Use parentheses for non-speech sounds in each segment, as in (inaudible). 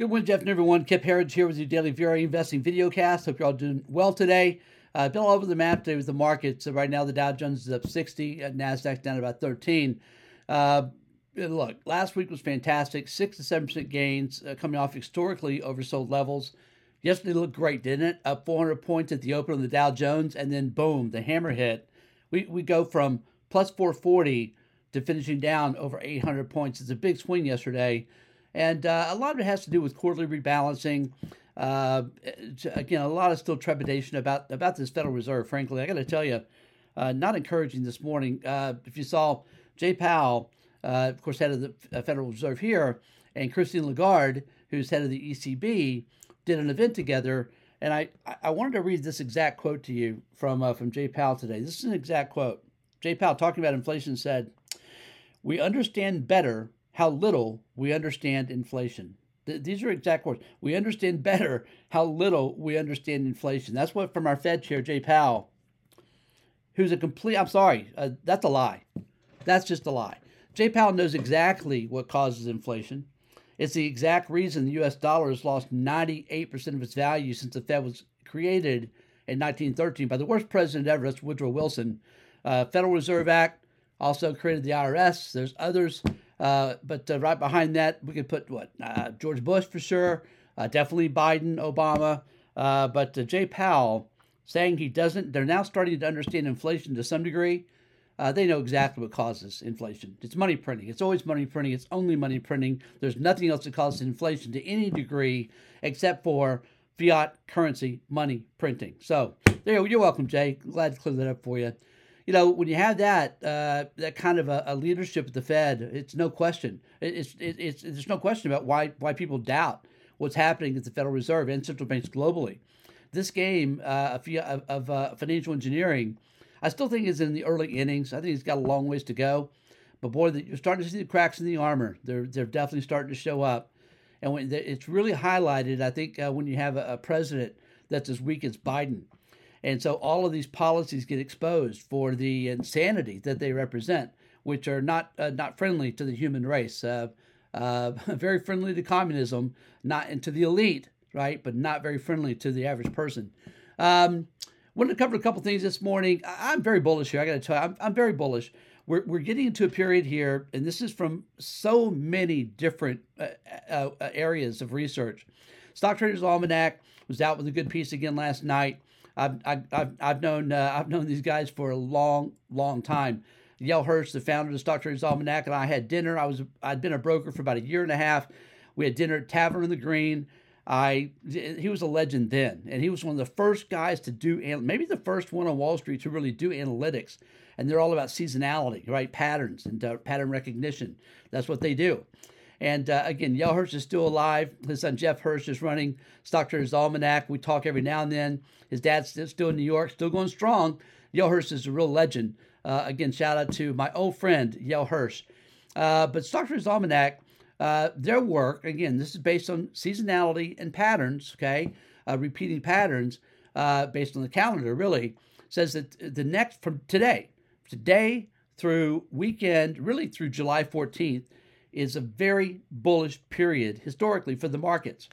Good morning, Jeff and everyone. Kip Herriage here with your daily VRA investing video cast. Hope you're all doing well today. Uh, been all over the map today with the markets. So right now, the Dow Jones is up 60, uh, Nasdaq's down about 13. Uh, look, last week was fantastic. Six to seven percent gains uh, coming off historically oversold levels. Yesterday looked great, didn't it? Up 400 points at the open on the Dow Jones, and then boom, the hammer hit. We we go from plus 440 to finishing down over 800 points. It's a big swing yesterday. And uh, a lot of it has to do with quarterly rebalancing. Uh, again, a lot of still trepidation about about this Federal Reserve. Frankly, I got to tell you, uh, not encouraging this morning. Uh, if you saw Jay Powell, uh, of course, head of the uh, Federal Reserve here, and Christine Lagarde, who's head of the ECB, did an event together. And I, I wanted to read this exact quote to you from from Jay Powell today. This is an exact quote. Jay Powell, talking about inflation, said, "We understand better how little we understand inflation. these are exact words. We understand better how little we understand inflation. That's what from our Fed chair, Jay Powell, who's a complete, I'm sorry, uh, that's a lie. That's just a lie. Jay Powell knows exactly what causes inflation. It's the exact reason the US dollar has lost 98% of its value since the Fed was created in 1913 by the worst president ever, that's Woodrow Wilson. Uh, Federal Reserve Act also created the IRS. There's others uh, but uh, right behind that, we could put what uh, George Bush for sure, uh, definitely Biden, Obama, uh, but Jay Powell saying he doesn't. They're now starting to understand inflation to some degree. they know exactly what causes inflation. It's money printing. It's always money printing. It's only money printing. There's nothing else that causes inflation to any degree except for fiat currency money printing. So there, you're welcome, Jay. Glad to clear that up for you you know, when you have that uh, that kind of a, a, leadership at the Fed, it's no question. It's, it's, it's there's no question about why why people doubt what's happening at the Federal Reserve and central banks globally. This game uh, of, of uh, financial engineering, I still think is in the early innings. I think it's got a long ways to go, but boy, you're starting to see the cracks in the armor. They're they're definitely starting to show up, and when it's really highlighted, I think uh, when you have a, a president that's as weak as Biden and so all of these policies get exposed for the insanity that they represent, which are not uh, not friendly to the human race. Uh, uh, (laughs) very friendly to communism, not into the elite, right? But not very friendly to the average person. Um, wanted to cover a couple things this morning. I'm very bullish here. I got to tell you, I'm, I'm very bullish. We're, we're getting into a period here, and this is from so many different uh, uh, uh, areas of research. Stock Traders Almanac was out with a good piece again last night. I've I've I've known uh, I've known these guys for a long long time. Yale Hirsch, the founder of the Stock Traders Almanac, and I had dinner. I was I'd been a broker for about a year and a half. We had dinner at Tavern in the Green. I he was a legend then, and he was one of the first guys to do maybe the first one on Wall Street to really do analytics. And they're all about seasonality, right? Patterns and uh, pattern recognition. That's what they do. And uh, again, Yale Hirsch is still alive. His son Jeff Hirsch is running Stock Traders Almanac. We talk every now and then. His dad's still in New York, still going strong. Yale Hirsch is a real legend. Uh, again, shout out to my old friend Yale Hirsch. Uh, but Stock Traders Almanac, uh, their work again, this is based on seasonality and patterns. Okay, uh, repeating patterns uh, based on the calendar. Really says that the next from today, today through weekend, really through July 14th is a very bullish period historically for the markets.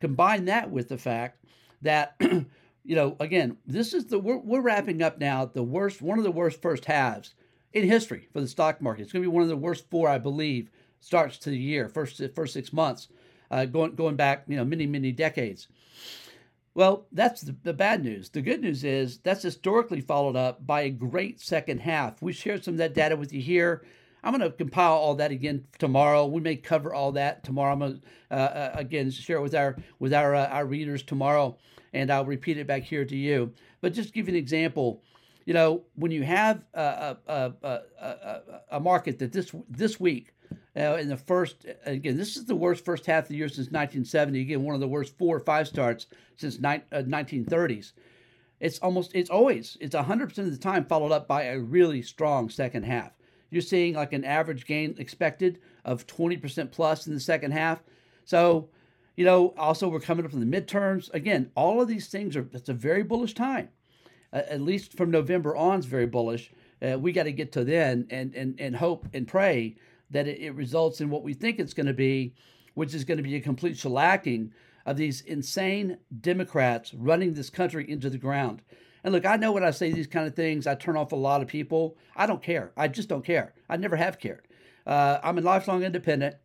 Combine that with the fact that, (clears throat) you know, again, this is the we're, we're wrapping up now the worst, one of the worst first halves in history for the stock market. It's going to be one of the worst four, I believe, starts to the year, first first six months, uh, going going back, you know, many many decades. Well, that's the, the, bad news. The good news is that's historically followed up by a great second half. We shared some of that data with you here. I'm going to compile all that again tomorrow. We may cover all that tomorrow. I'm going to uh, uh, again share it with our with our uh, our readers tomorrow, and I'll repeat it back here to you. But just give you an example. You know, when you have a a, a, a, market that this this week uh, in the first again, this is the worst first half of the year since 1970. Again, one of the worst four or five starts since ni- 1930s. Uh, it's almost it's always it's 100% of the time followed up by a really strong second half you're seeing like an average gain expected of 20% plus in the second half. So, you know, also we're coming up from the midterms. Again, all of these things are, it's a very bullish time. Uh, at least from November on is very bullish. Uh, we got to get to then and, and, and hope and pray that it, it results in what we think it's going to be which is going to be a complete shellacking of these insane Democrats running this country into the ground. And look, I know when I say these kind of things, I turn off a lot of people. I don't care. I just don't care. I never have cared. Uh, I'm a lifelong independent.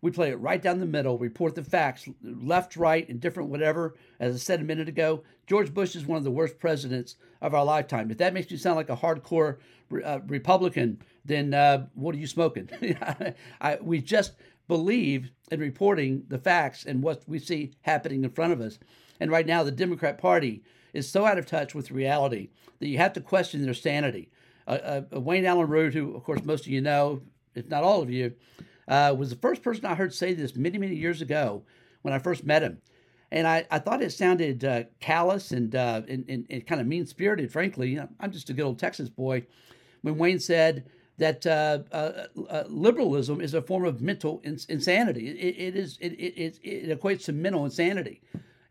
We play it right down the middle, report the facts, left, right, and different whatever. As I said a minute ago, George Bush is one of the worst presidents of our lifetime. If that makes you sound like a hardcore uh, Republican, then uh, what are you smoking? (laughs) I, we just believe in reporting the facts and what we see happening in front of us. And right now, the Democrat Party is so out of touch with reality that you have to question their sanity. Uh, uh, Wayne Allyn Root, who, of course, most of you know, if not all of you, uh, was the first person I heard say this many, many years ago when I first met him. And I, I thought it sounded uh, callous and, uh, and, and, and kind of mean spirited, frankly. I'm just a good old Texas boy. When Wayne said that uh, uh, uh, liberalism is a form of mental ins- insanity, it, it, is, it, it, it equates to mental insanity.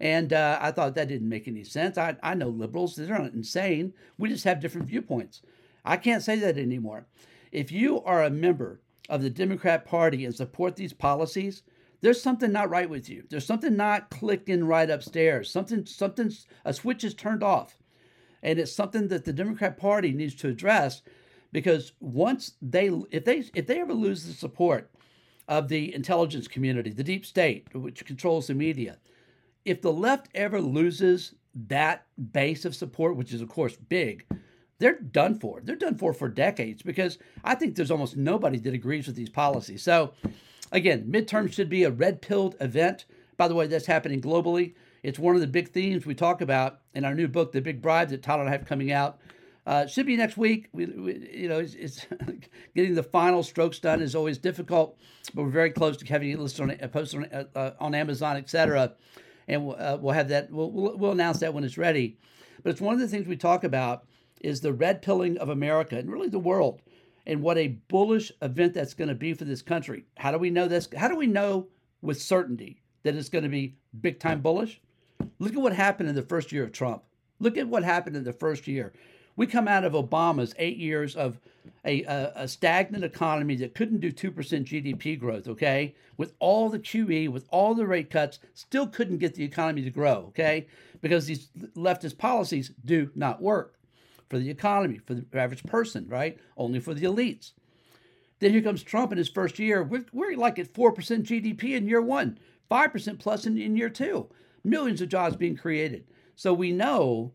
And uh, I thought that didn't make any sense. I, I know liberals, they're not insane. We just have different viewpoints. I can't say that anymore. If you are a member of the Democrat Party and support these policies, there's something not right with you. There's something not clicking right upstairs. Something, something, a switch is turned off. And it's something that the Democrat Party needs to address because once they, if they, if they ever lose the support of the intelligence community, the deep state, which controls the media, if the left ever loses that base of support, which is of course big, they're done for. They're done for for decades because I think there's almost nobody that agrees with these policies. So, again, midterm should be a red pilled event. By the way, that's happening globally. It's one of the big themes we talk about in our new book, The Big Bribe, that Tyler and I have coming out. Uh, should be next week. We, we you know, it's, it's (laughs) getting the final strokes done is always difficult, but we're very close to having it listed on, posted on, uh, uh, on Amazon, etc. And we'll, uh, we'll have that. We'll, we'll, announce that when it's ready. But it's one of the things we talk about is the red pilling of America and really the world and what a bullish event that's going to be for this country. How do we know this? How do we know with certainty that it's going to be big time bullish? Look at what happened in the first year of Trump. Look at what happened in the first year. We come out of Obama's eight years of a, a, a, stagnant economy that couldn't do 2% GDP growth, okay? With all the QE, with all the rate cuts, still couldn't get the economy to grow, okay? Because these leftist policies do not work for the economy, for the average person, right? Only for the elites. Then here comes Trump in his first year. We're, we're like at 4% GDP in year one, 5% plus in, in year two. Millions of jobs being created. So we know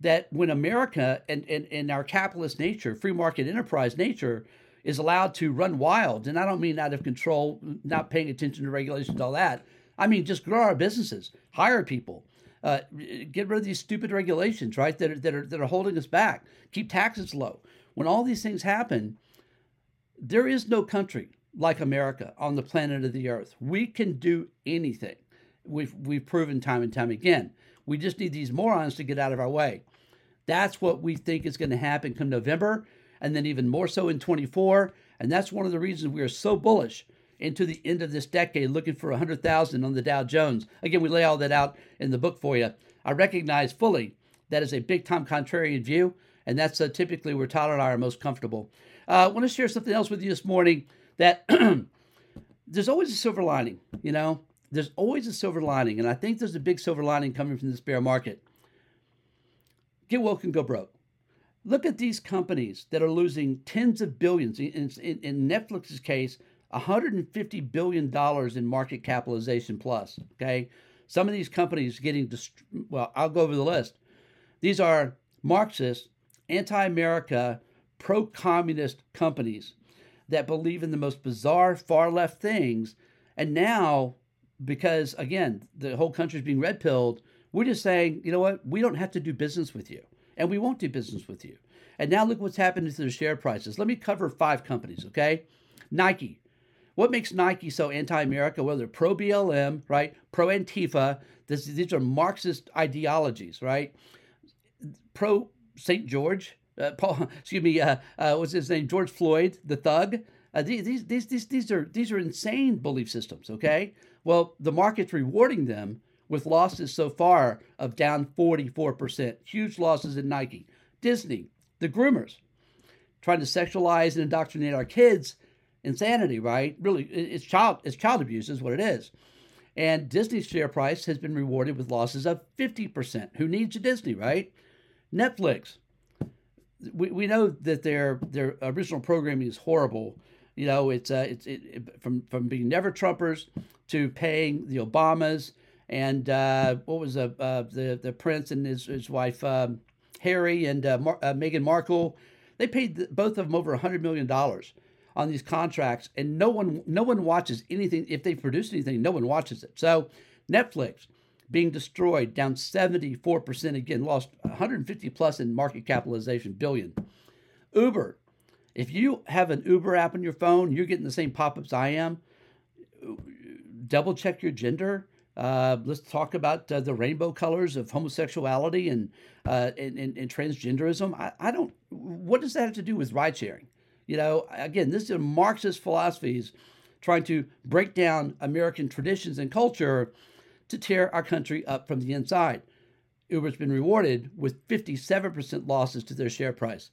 that when America and, and, and our capitalist nature, free market enterprise nature, is allowed to run wild, and I don't mean out of control, not paying attention to regulations, all that. I mean just grow our businesses, hire people, uh, get rid of these stupid regulations, right? That are, that are that are holding us back. Keep taxes low. When all these things happen, there is no country like America on the planet of the earth. We can do anything. We've we've proven time and time again. We just need these morons to get out of our way. That's what we think is going to happen come November, and then even more so in 24. And that's one of the reasons we are so bullish into the end of this decade looking for 100,000 on the Dow Jones. Again, we lay all that out in the book for you. I recognize fully that is a big time contrarian view, and that's uh, typically where Tyler and I are most comfortable. Uh, I want to share something else with you this morning that (clears throat) there's always a silver lining, you know? There's always a silver lining, and I think there's a big silver lining coming from this bear market. Get woke and go broke. Look at these companies that are losing tens of billions. In, in, in Netflix's case, 150 billion dollars in market capitalization plus. Okay, some of these companies getting dist- well. I'll go over the list. These are Marxist, anti-America, pro-communist companies that believe in the most bizarre far left things, and now because again the whole country is being red pilled, we're just saying, you know what, we don't have to do business with you, and we won't do business with you. And now look what's happened to the share prices. Let me cover five companies, okay? Nike, what makes Nike so anti-America? Well, they're pro BLM, right? Pro Antifa. This, these are Marxist ideologies, right? Pro St. George. Uh, Paul, (laughs) excuse me. Uh, uh, what's his name? George Floyd, the thug. Uh, these, these, these, these are these are insane belief systems. Okay. Well, the market's rewarding them with losses so far of down 44%. Huge losses in Nike. Disney, the groomers, trying to sexualize and indoctrinate our kids insanity, right? Really, it's child it's child abuse is what it is. And Disney's share price has been rewarded with losses of 50%. Who needs a Disney, right? Netflix. We, we know that their their original programming is horrible. You know, it's uh, it's it, it, from from being never Trumpers to paying the Obamas and uh, what was uh, uh, the the prince and his his wife um, Harry and uh, Mar- uh, Meghan Markle. They paid both of them over hundred million dollars on these contracts, and no one no one watches anything. If they produce anything, no one watches it. So Netflix being destroyed, down 74% again, lost 150 plus in market capitalization, billion. Uber, if you have an Uber app on your phone, you're getting the same pop-ups I am. Double check your gender. Uh, let's talk about uh, the rainbow colors of homosexuality and, uh, and, and, and, transgenderism. I, I don't. What does that have to do with ride sharing? You know, again, this is Marxist philosophies trying to break down American traditions and culture to tear our country up from the inside. Uber's been rewarded with 57% losses to their share price.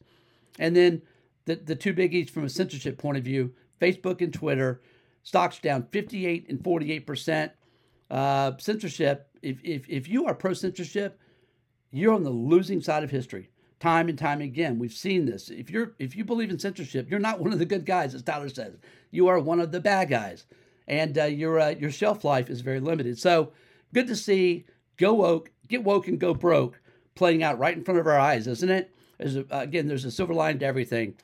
And then the, the two biggies from a censorship point of view Facebook and Twitter, stocks down 58 and 48%. Uh, censorship, if, if, if you are pro censorship, you're on the losing side of history time and time again. We've seen this. If you're if you believe in censorship, you're not one of the good guys, as Tyler says. You are one of the bad guys, and uh, your uh, your shelf life is very limited. So good to see go woke, get woke, and go broke playing out right in front of our eyes, isn't it? Again, there's a silver line to everything.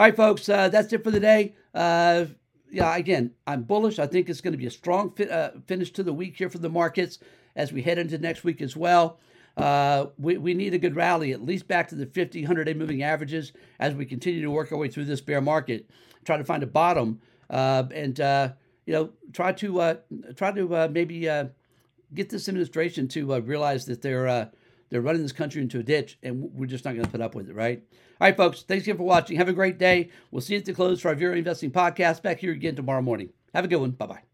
All right, folks, uh, that's it for the day. Uh, yeah, again, I'm bullish. I think it's going to be a strong uh, finish to the week here for the markets as we head into next week as well. Uh, we, we need a good rally, at least back to the 50, 100 day moving averages as we continue to work our way through this bear market. Try to find a bottom uh, and, uh, you know, try to uh, try to uh, maybe uh, get this administration to realize that they're they're running this country into a ditch and we're just not going to put up with it, right? All right, folks, thanks again for watching. Have a great day. We'll see you at the close for our VRA Investing podcast back here again tomorrow morning. Have a good one. Bye bye.